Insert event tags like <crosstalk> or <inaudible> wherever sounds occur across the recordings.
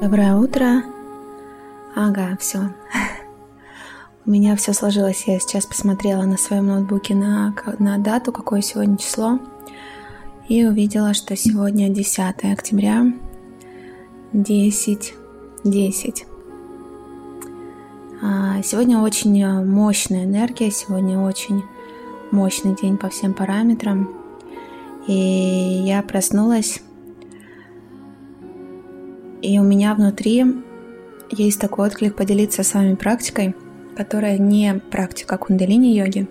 Доброе утро. Ага, все. <laughs> У меня все сложилось. Я сейчас посмотрела на своем ноутбуке на, на дату, какое сегодня число, и увидела, что сегодня 10 октября, 10, 10. А, сегодня очень мощная энергия, сегодня очень мощный день по всем параметрам. И я проснулась и у меня внутри есть такой отклик поделиться с вами практикой, которая не практика кундалини-йоги,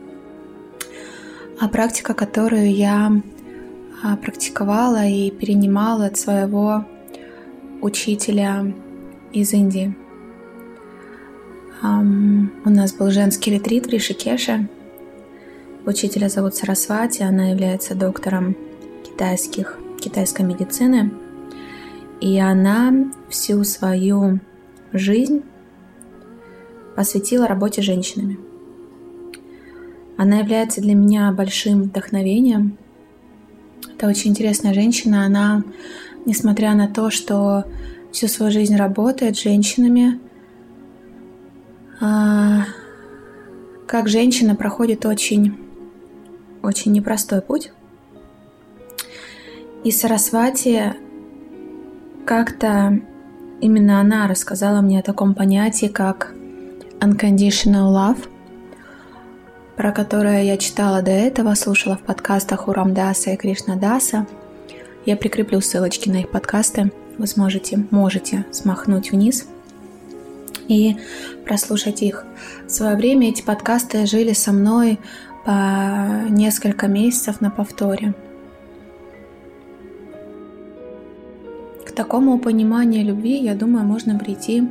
а практика, которую я а, практиковала и перенимала от своего учителя из Индии. У нас был женский ретрит в Ришикеше. Учителя зовут Сарасвати, она является доктором китайских, китайской медицины – и она всю свою жизнь посвятила работе женщинами. Она является для меня большим вдохновением. Это очень интересная женщина. Она, несмотря на то, что всю свою жизнь работает с женщинами, а, как женщина проходит очень, очень непростой путь. И Сарасвати как-то именно она рассказала мне о таком понятии, как unconditional love, про которое я читала до этого, слушала в подкастах у Рамдаса и Кришнадаса. Я прикреплю ссылочки на их подкасты. Вы сможете, можете смахнуть вниз и прослушать их. В свое время эти подкасты жили со мной по несколько месяцев на повторе. Такому пониманию любви, я думаю, можно прийти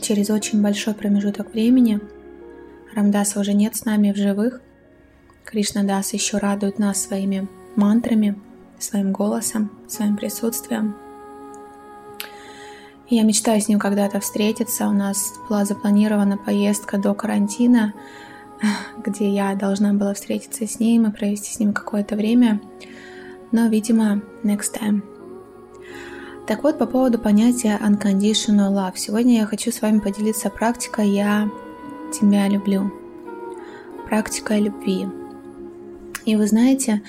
через очень большой промежуток времени. Рамдаса уже нет с нами в живых. Кришнадас еще радует нас своими мантрами, своим голосом, своим присутствием. Я мечтаю с ним когда-то встретиться. У нас была запланирована поездка до карантина, где я должна была встретиться с ним и провести с ним какое-то время. Но, видимо, next time. Так вот, по поводу понятия unconditional love. Сегодня я хочу с вами поделиться практикой «Я тебя люблю». Практика любви. И вы знаете,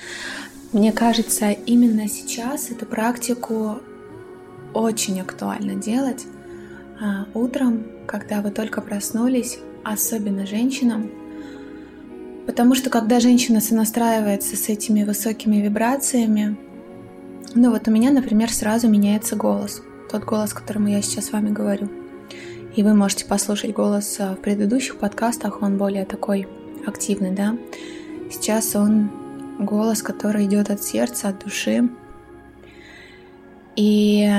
мне кажется, именно сейчас эту практику очень актуально делать а, утром, когда вы только проснулись, особенно женщинам, потому что когда женщина сонастраивается с этими высокими вибрациями, ну вот у меня, например, сразу меняется голос. Тот голос, которому я сейчас с вами говорю. И вы можете послушать голос э, в предыдущих подкастах, он более такой активный, да. Сейчас он голос, который идет от сердца, от души. И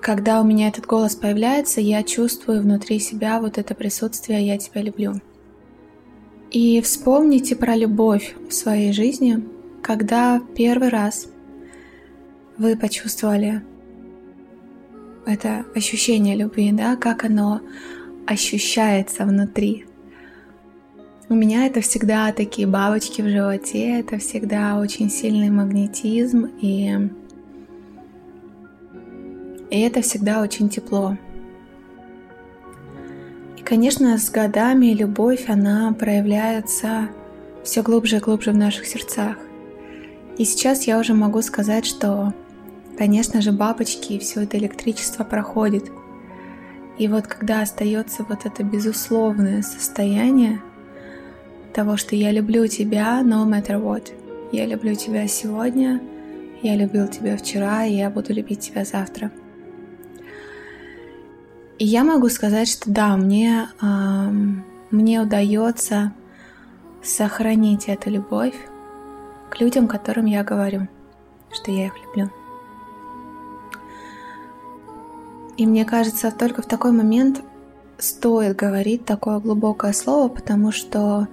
когда у меня этот голос появляется, я чувствую внутри себя вот это присутствие «я тебя люблю». И вспомните про любовь в своей жизни, когда первый раз вы почувствовали это ощущение любви, да, как оно ощущается внутри. У меня это всегда такие бабочки в животе, это всегда очень сильный магнетизм, и, и это всегда очень тепло. И, конечно, с годами любовь, она проявляется все глубже и глубже в наших сердцах. И сейчас я уже могу сказать, что Конечно же, бабочки и все это электричество проходит. И вот когда остается вот это безусловное состояние того, что я люблю тебя no matter what. Я люблю тебя сегодня, я любил тебя вчера, и я буду любить тебя завтра. И я могу сказать, что да, мне, э, мне удается сохранить эту любовь к людям, которым я говорю, что я их люблю. И мне кажется, только в такой момент стоит говорить такое глубокое слово, потому что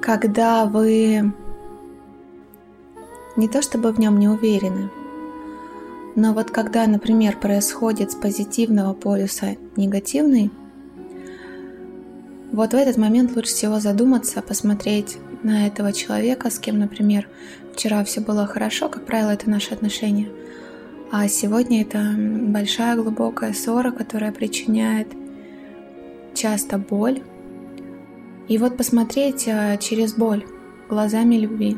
когда вы не то чтобы в нем не уверены, но вот когда, например, происходит с позитивного полюса негативный, вот в этот момент лучше всего задуматься, посмотреть, на этого человека, с кем, например, вчера все было хорошо, как правило, это наши отношения. А сегодня это большая глубокая ссора, которая причиняет часто боль. И вот посмотреть а, через боль, глазами любви,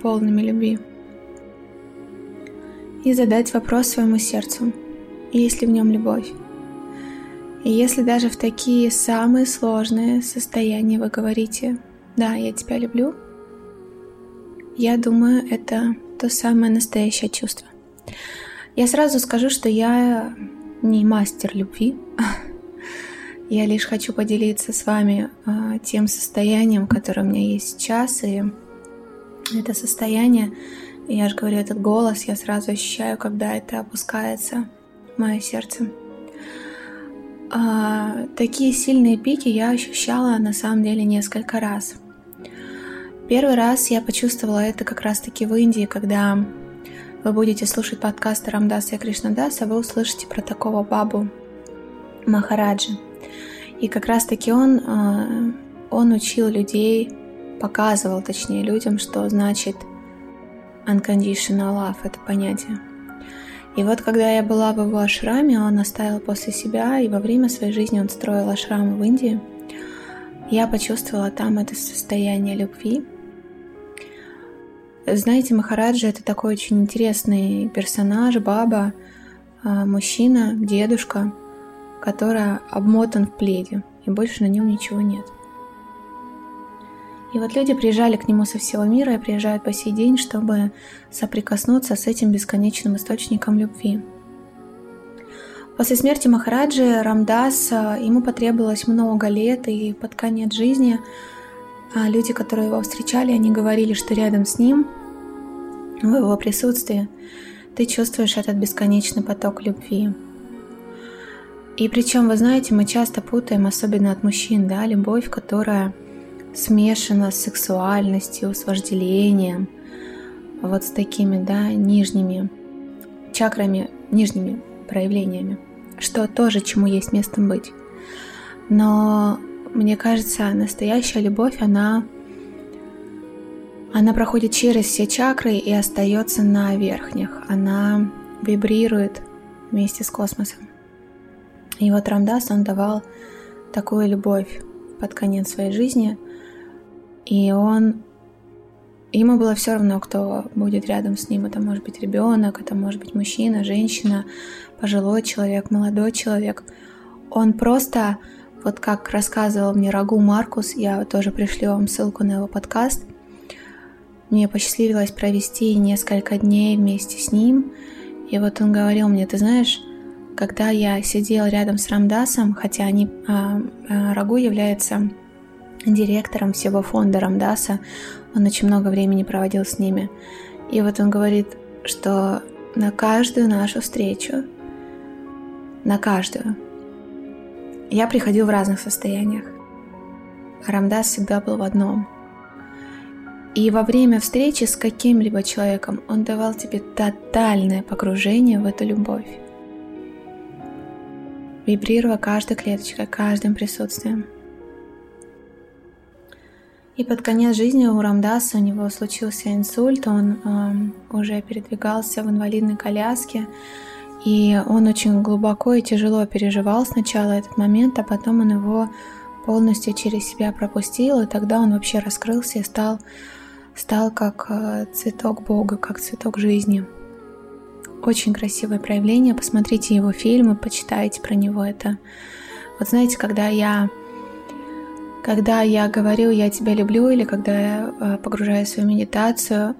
полными любви. И задать вопрос своему сердцу, есть ли в нем любовь. И если даже в такие самые сложные состояния вы говорите «Да, я тебя люблю», я думаю, это то самое настоящее чувство. Я сразу скажу, что я не мастер любви. <laughs> Я лишь хочу поделиться с вами а, тем состоянием, которое у меня есть сейчас. И это состояние, я же говорю, этот голос я сразу ощущаю, когда это опускается в мое сердце. А, такие сильные пики я ощущала на самом деле несколько раз. Первый раз я почувствовала это как раз-таки в Индии, когда вы будете слушать подкаст Рамдаса и Кришнадаса, вы услышите про такого бабу Махараджи. И как раз-таки он, а, он учил людей, показывал точнее людям, что значит unconditional love, это понятие. И вот когда я была в его ашраме, он оставил после себя, и во время своей жизни он строил ашрам в Индии, я почувствовала там это состояние любви, знаете, Махараджа это такой очень интересный персонаж, баба, а, мужчина, дедушка, который обмотан в пледе, и больше на нем ничего нет. И вот люди приезжали к нему со всего мира и приезжают по сей день, чтобы соприкоснуться с этим бесконечным источником любви. После смерти Махараджи Рамдас, ему потребовалось много лет, и под конец жизни а люди, которые его встречали, они говорили, что рядом с ним, в его присутствии, ты чувствуешь этот бесконечный поток любви. И причем, вы знаете, мы часто путаем, особенно от мужчин, да, любовь, которая смешана с сексуальностью, с вожделением, вот с такими, да, нижними чакрами, нижними проявлениями, что тоже чему есть место быть. Но мне кажется, настоящая любовь, она, она проходит через все чакры и остается на верхних. Она вибрирует вместе с космосом. И вот Рамдас, он давал такую любовь под конец своей жизни, и он Ему было все равно, кто будет рядом с ним. Это может быть ребенок, это может быть мужчина, женщина, пожилой человек, молодой человек. Он просто вот как рассказывал мне Рагу Маркус, я тоже пришлю вам ссылку на его подкаст. Мне посчастливилось провести несколько дней вместе с ним. И вот он говорил мне, ты знаешь, когда я сидел рядом с Рамдасом, хотя они, а, а, Рагу является директором всего фонда Рамдаса, он очень много времени проводил с ними. И вот он говорит, что на каждую нашу встречу, на каждую, я приходил в разных состояниях. Рамдас всегда был в одном. И во время встречи с каким-либо человеком он давал тебе тотальное погружение в эту любовь. Вибрируя каждой клеточкой, каждым присутствием. И под конец жизни у Рамдаса у него случился инсульт, он э, уже передвигался в инвалидной коляске, и он очень глубоко и тяжело переживал сначала этот момент, а потом он его полностью через себя пропустил, и тогда он вообще раскрылся и стал, стал как э, цветок Бога, как цветок жизни. Очень красивое проявление. Посмотрите его фильмы, почитайте про него это. Вот знаете, когда я когда я говорю «я тебя люблю» или когда я э, погружаюсь в медитацию,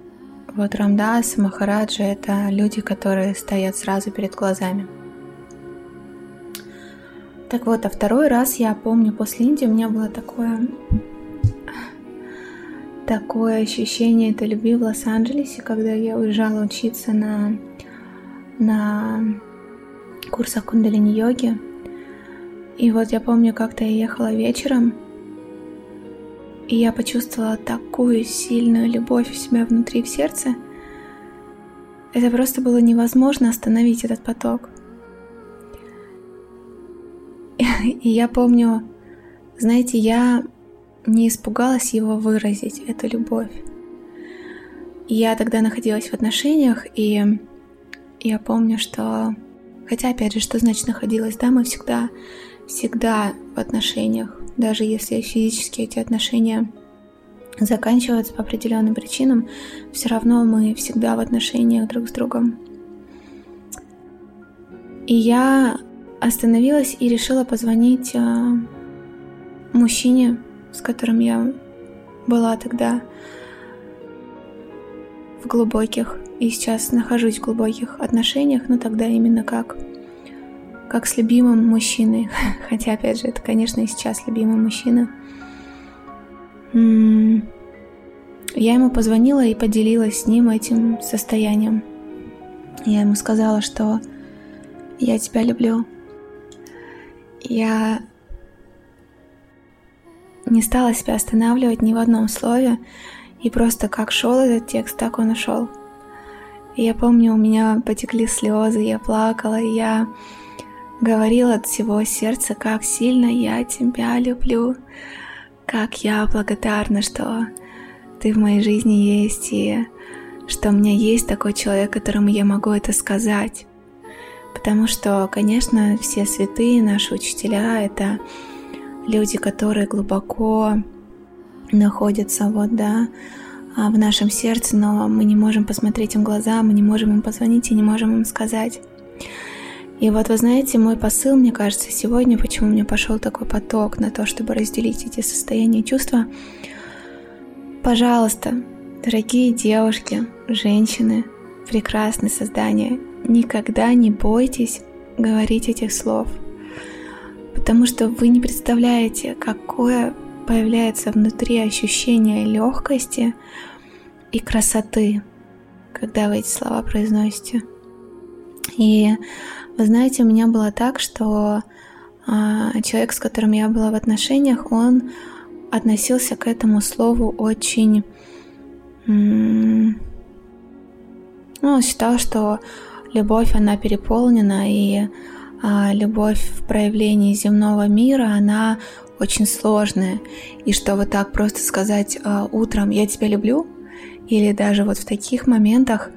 вот Рамдас, Махараджа — это люди, которые стоят сразу перед глазами. Так вот, а второй раз я помню после Индии у меня было такое такое ощущение этой любви в Лос-Анджелесе, когда я уезжала учиться на, на курсах кундалини-йоги. И вот я помню, как-то я ехала вечером, и я почувствовала такую сильную любовь у себя внутри в сердце. Это просто было невозможно остановить этот поток. <laughs> И я помню, знаете, я не испугалась его выразить, эту любовь. Я тогда находилась в отношениях, и я помню, что... Хотя, опять же, что значит находилась? Да, мы всегда, всегда в отношениях, даже если физически эти отношения заканчиваются по определенным причинам, все равно мы всегда в отношениях друг с другом. И я остановилась и решила позвонить а, мужчине, с которым я была тогда в глубоких и сейчас нахожусь в глубоких отношениях, но тогда именно как как с любимым мужчиной. <laughs> Хотя, опять же, это, конечно, и сейчас любимый мужчина. Я ему позвонила и поделилась с ним этим состоянием. Я ему сказала, что я тебя люблю. Я не стала себя останавливать ни в одном слове, и просто как шел этот текст, так он и шел. Я помню, у меня потекли слезы, я плакала, я говорила от всего сердца, как сильно я тебя люблю, как я благодарна, что ты в моей жизни есть, и что у меня есть такой человек, которому я могу это сказать. Потому что, конечно, все святые наши учителя — это люди, которые глубоко находятся вот, да, а, в нашем сердце, но мы не можем посмотреть им в глаза, мы не можем им позвонить и не можем им сказать. И вот вы знаете, мой посыл, мне кажется, сегодня, почему меня пошел такой поток на то, чтобы разделить эти состояния и чувства. Пожалуйста, дорогие девушки, женщины, прекрасные создания, никогда не бойтесь говорить этих слов, потому что вы не представляете, какое появляется внутри ощущение легкости и красоты, когда вы эти слова произносите. И вы знаете, у меня было так, что а, человек, с которым я была в отношениях, он относился к этому слову очень... Ну, он считал, что любовь, она переполнена, и а, любовь в проявлении земного мира, она очень сложная. И что вот так просто сказать а, утром «я тебя люблю» или даже вот в таких моментах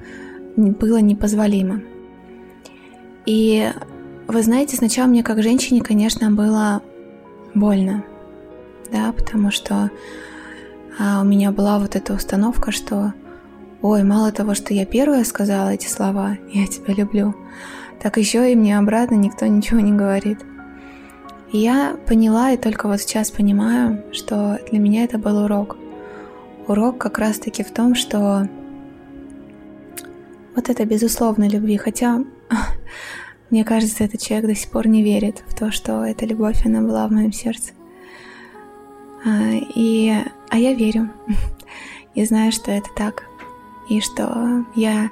было непозволимо. И вы знаете, сначала мне как женщине, конечно, было больно, да, потому что а, у меня была вот эта установка, что ой, мало того, что я первая сказала эти слова «я тебя люблю», так еще и мне обратно никто ничего не говорит. И я поняла, и только вот сейчас понимаю, что для меня это был урок. Урок как раз-таки в том, что вот это безусловно любви, хотя мне кажется, этот человек до сих пор не верит в то, что эта любовь, она была в моем сердце. А, и, а я верю. И знаю, что это так. И что я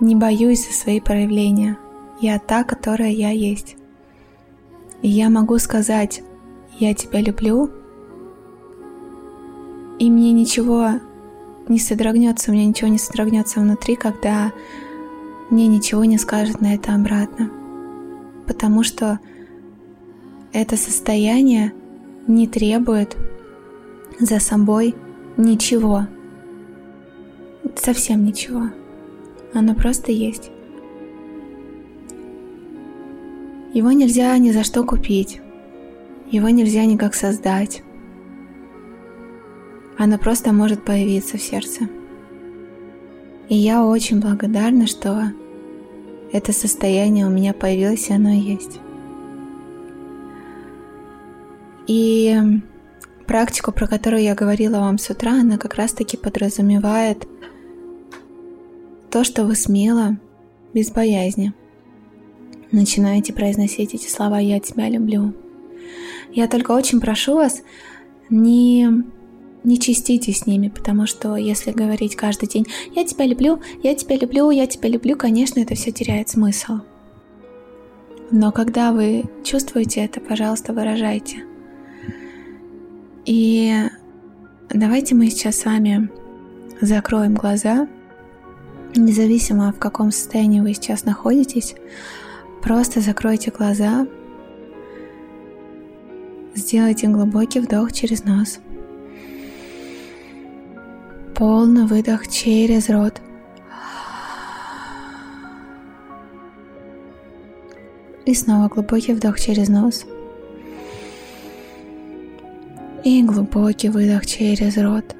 не боюсь за свои проявления. Я та, которая я есть. И я могу сказать, я тебя люблю, и мне ничего не содрогнется, мне ничего не содрогнется внутри, когда мне ничего не скажет на это обратно. Потому что это состояние не требует за собой ничего. Совсем ничего. Оно просто есть. Его нельзя ни за что купить. Его нельзя никак создать. Оно просто может появиться в сердце. И я очень благодарна, что это состояние у меня появилось, и оно есть. И практику, про которую я говорила вам с утра, она как раз-таки подразумевает то, что вы смело, без боязни – начинаете произносить эти слова «я тебя люблю». Я только очень прошу вас, не, не чистите с ними, потому что если говорить каждый день «я тебя люблю, я тебя люблю, я тебя люблю», конечно, это все теряет смысл. Но когда вы чувствуете это, пожалуйста, выражайте. И давайте мы сейчас с вами закроем глаза, независимо в каком состоянии вы сейчас находитесь, Просто закройте глаза, сделайте глубокий вдох через нос полный выдох через рот. И снова глубокий вдох через нос. И глубокий выдох через рот.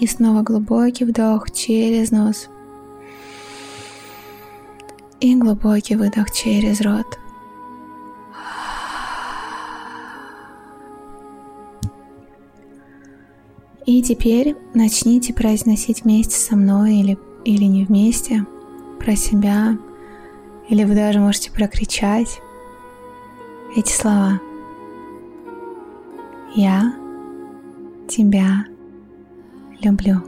И снова глубокий вдох через нос. И глубокий выдох через рот. И теперь начните произносить вместе со мной или, или не вместе про себя, или вы даже можете прокричать эти слова. Я тебя люблю.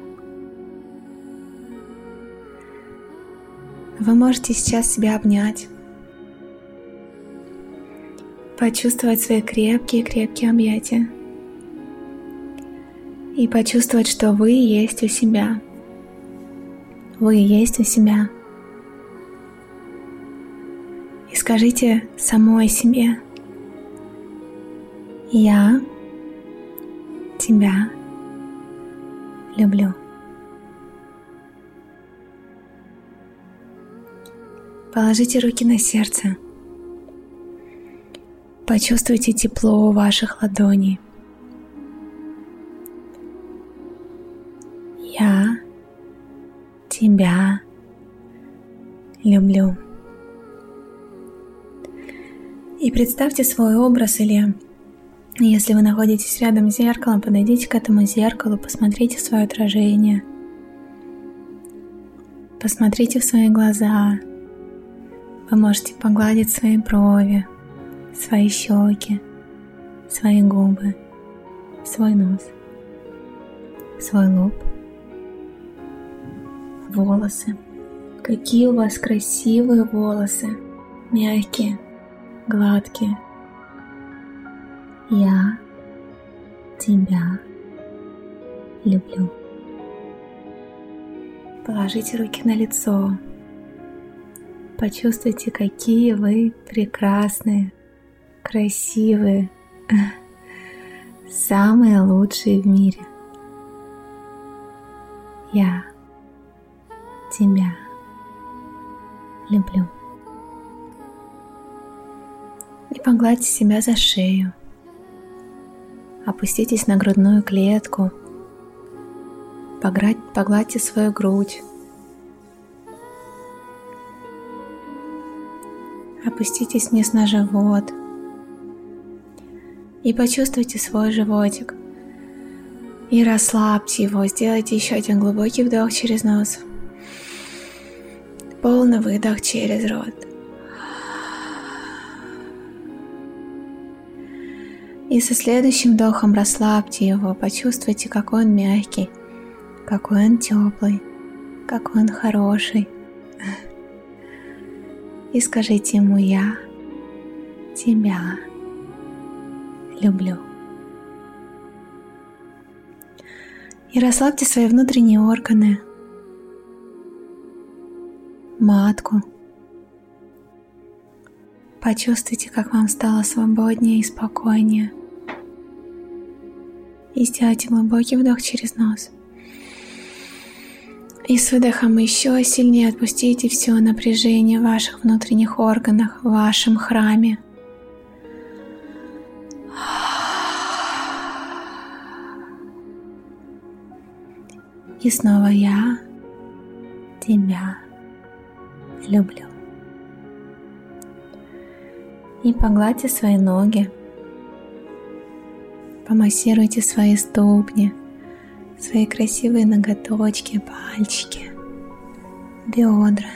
Вы можете сейчас себя обнять, почувствовать свои крепкие-крепкие объятия и почувствовать, что вы есть у себя. Вы есть у себя. И скажите самой себе, я тебя люблю. Положите руки на сердце. Почувствуйте тепло ваших ладоней. Люблю. И представьте свой образ или если вы находитесь рядом с зеркалом, подойдите к этому зеркалу, посмотрите свое отражение. Посмотрите в свои глаза. Вы можете погладить свои брови, свои щеки, свои губы, свой нос, свой лоб, волосы. Какие у вас красивые волосы, мягкие, гладкие. Я тебя люблю. Положите руки на лицо. Почувствуйте, какие вы прекрасные, красивые, самые лучшие в мире. Я тебя люблю. И погладьте себя за шею. Опуститесь на грудную клетку. Погладьте свою грудь. Опуститесь вниз на живот. И почувствуйте свой животик. И расслабьте его. Сделайте еще один глубокий вдох через нос. Полный выдох через рот. И со следующим вдохом расслабьте его, почувствуйте, какой он мягкий, какой он теплый, какой он хороший. И скажите ему «Я тебя люблю». И расслабьте свои внутренние органы, матку. Почувствуйте, как вам стало свободнее и спокойнее – и сделайте глубокий вдох через нос. И с выдохом еще сильнее отпустите все напряжение в ваших внутренних органах, в вашем храме. И снова я тебя люблю. И погладьте свои ноги, Помассируйте свои ступни, свои красивые ноготочки, пальчики, бедра.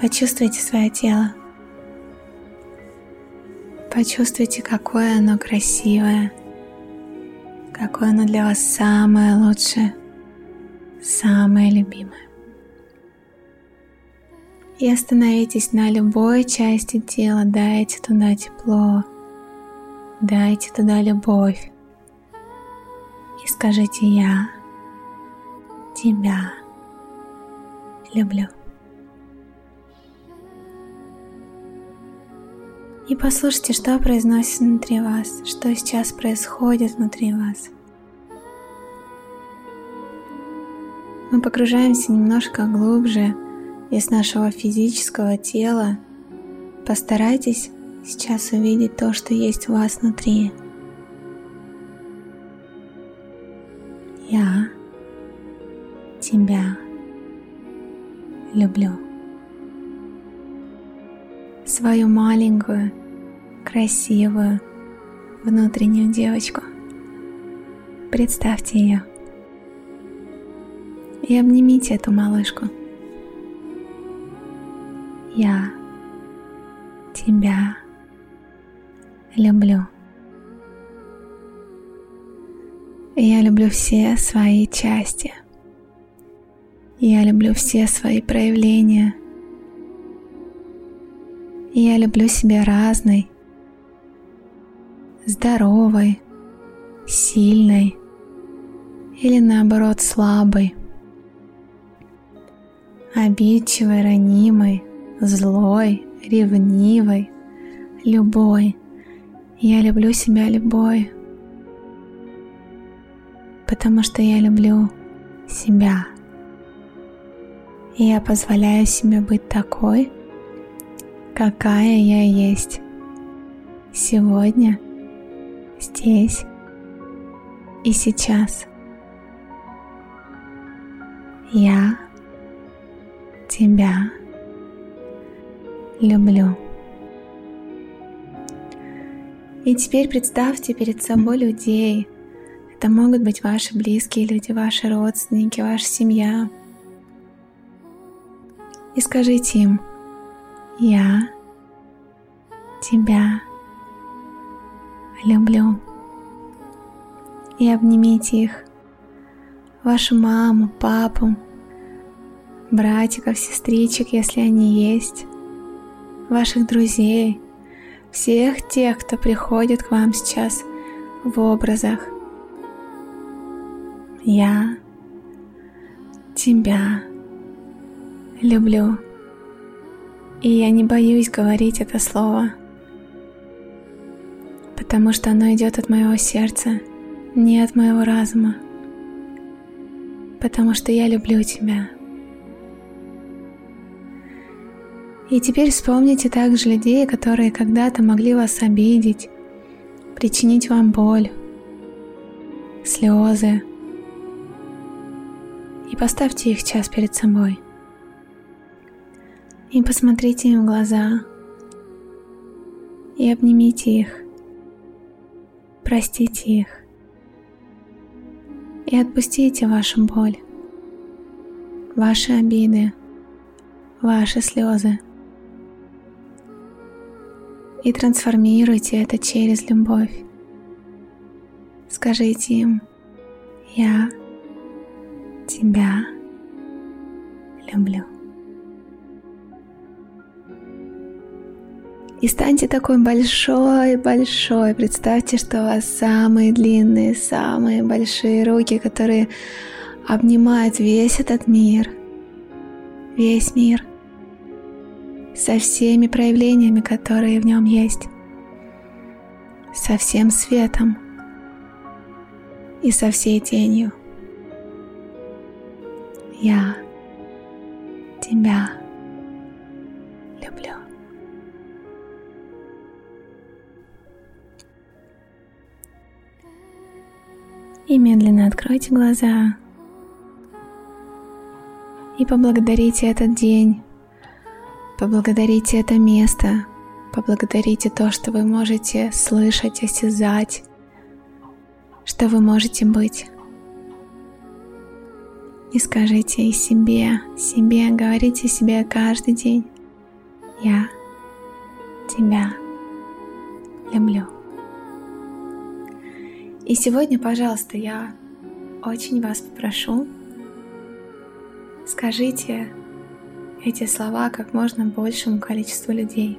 Почувствуйте свое тело. Почувствуйте, какое оно красивое, какое оно для вас самое лучшее, самое любимое. И остановитесь на любой части тела, дайте туда тепло, Дайте туда любовь и скажите «Я тебя люблю». И послушайте, что произносится внутри вас, что сейчас происходит внутри вас. Мы погружаемся немножко глубже из нашего физического тела. Постарайтесь сейчас увидеть то, что есть у вас внутри. Я тебя люблю. Свою маленькую, красивую, внутреннюю девочку. Представьте ее и обнимите эту малышку. Я тебя люблю. Я люблю все свои части. Я люблю все свои проявления. Я люблю себя разной, здоровой, сильной или наоборот слабой, обидчивой, ранимой, злой, ревнивой, любой. Я люблю себя любой, потому что я люблю себя. И я позволяю себе быть такой, какая я есть сегодня, здесь и сейчас. Я тебя люблю. И теперь представьте перед собой людей. Это могут быть ваши близкие люди, ваши родственники, ваша семья. И скажите им, я тебя люблю. И обнимите их, вашу маму, папу, братиков, сестричек, если они есть, ваших друзей, всех тех, кто приходит к вам сейчас в образах. Я тебя люблю. И я не боюсь говорить это слово, потому что оно идет от моего сердца, не от моего разума, потому что я люблю тебя. И теперь вспомните также людей, которые когда-то могли вас обидеть, причинить вам боль, слезы. И поставьте их час перед собой. И посмотрите им в глаза. И обнимите их. Простите их. И отпустите вашу боль, ваши обиды, ваши слезы и трансформируйте это через любовь. Скажите им, я тебя люблю. И станьте такой большой-большой. Представьте, что у вас самые длинные, самые большие руки, которые обнимают весь этот мир. Весь мир со всеми проявлениями, которые в нем есть, со всем светом и со всей тенью. Я тебя люблю. И медленно откройте глаза и поблагодарите этот день Поблагодарите это место, поблагодарите то, что вы можете слышать, осязать, что вы можете быть. И скажите и себе, себе, говорите себе каждый день, я тебя люблю. И сегодня, пожалуйста, я очень вас попрошу, скажите эти слова как можно большему количеству людей,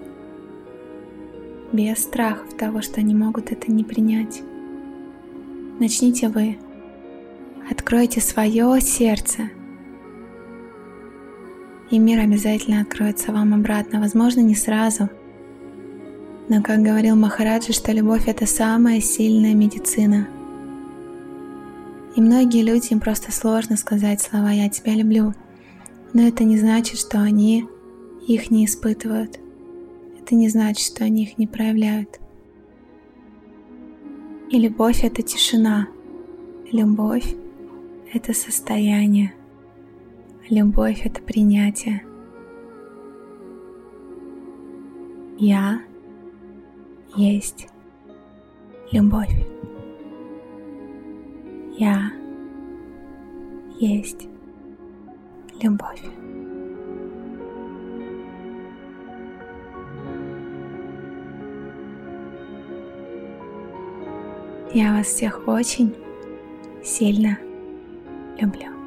без страхов того, что они могут это не принять. Начните вы. Откройте свое сердце, и мир обязательно откроется вам обратно. Возможно, не сразу, Но, как говорил Махараджа, что любовь — это самая сильная медицина. И многие люди, им просто сложно сказать слова «я тебя люблю», но это не значит, что они их не испытывают. Это не значит, что они их не проявляют. И любовь — это тишина. Любовь — это состояние. Любовь — это принятие. Я есть любовь. Я есть любовь. Я вас всех очень сильно люблю.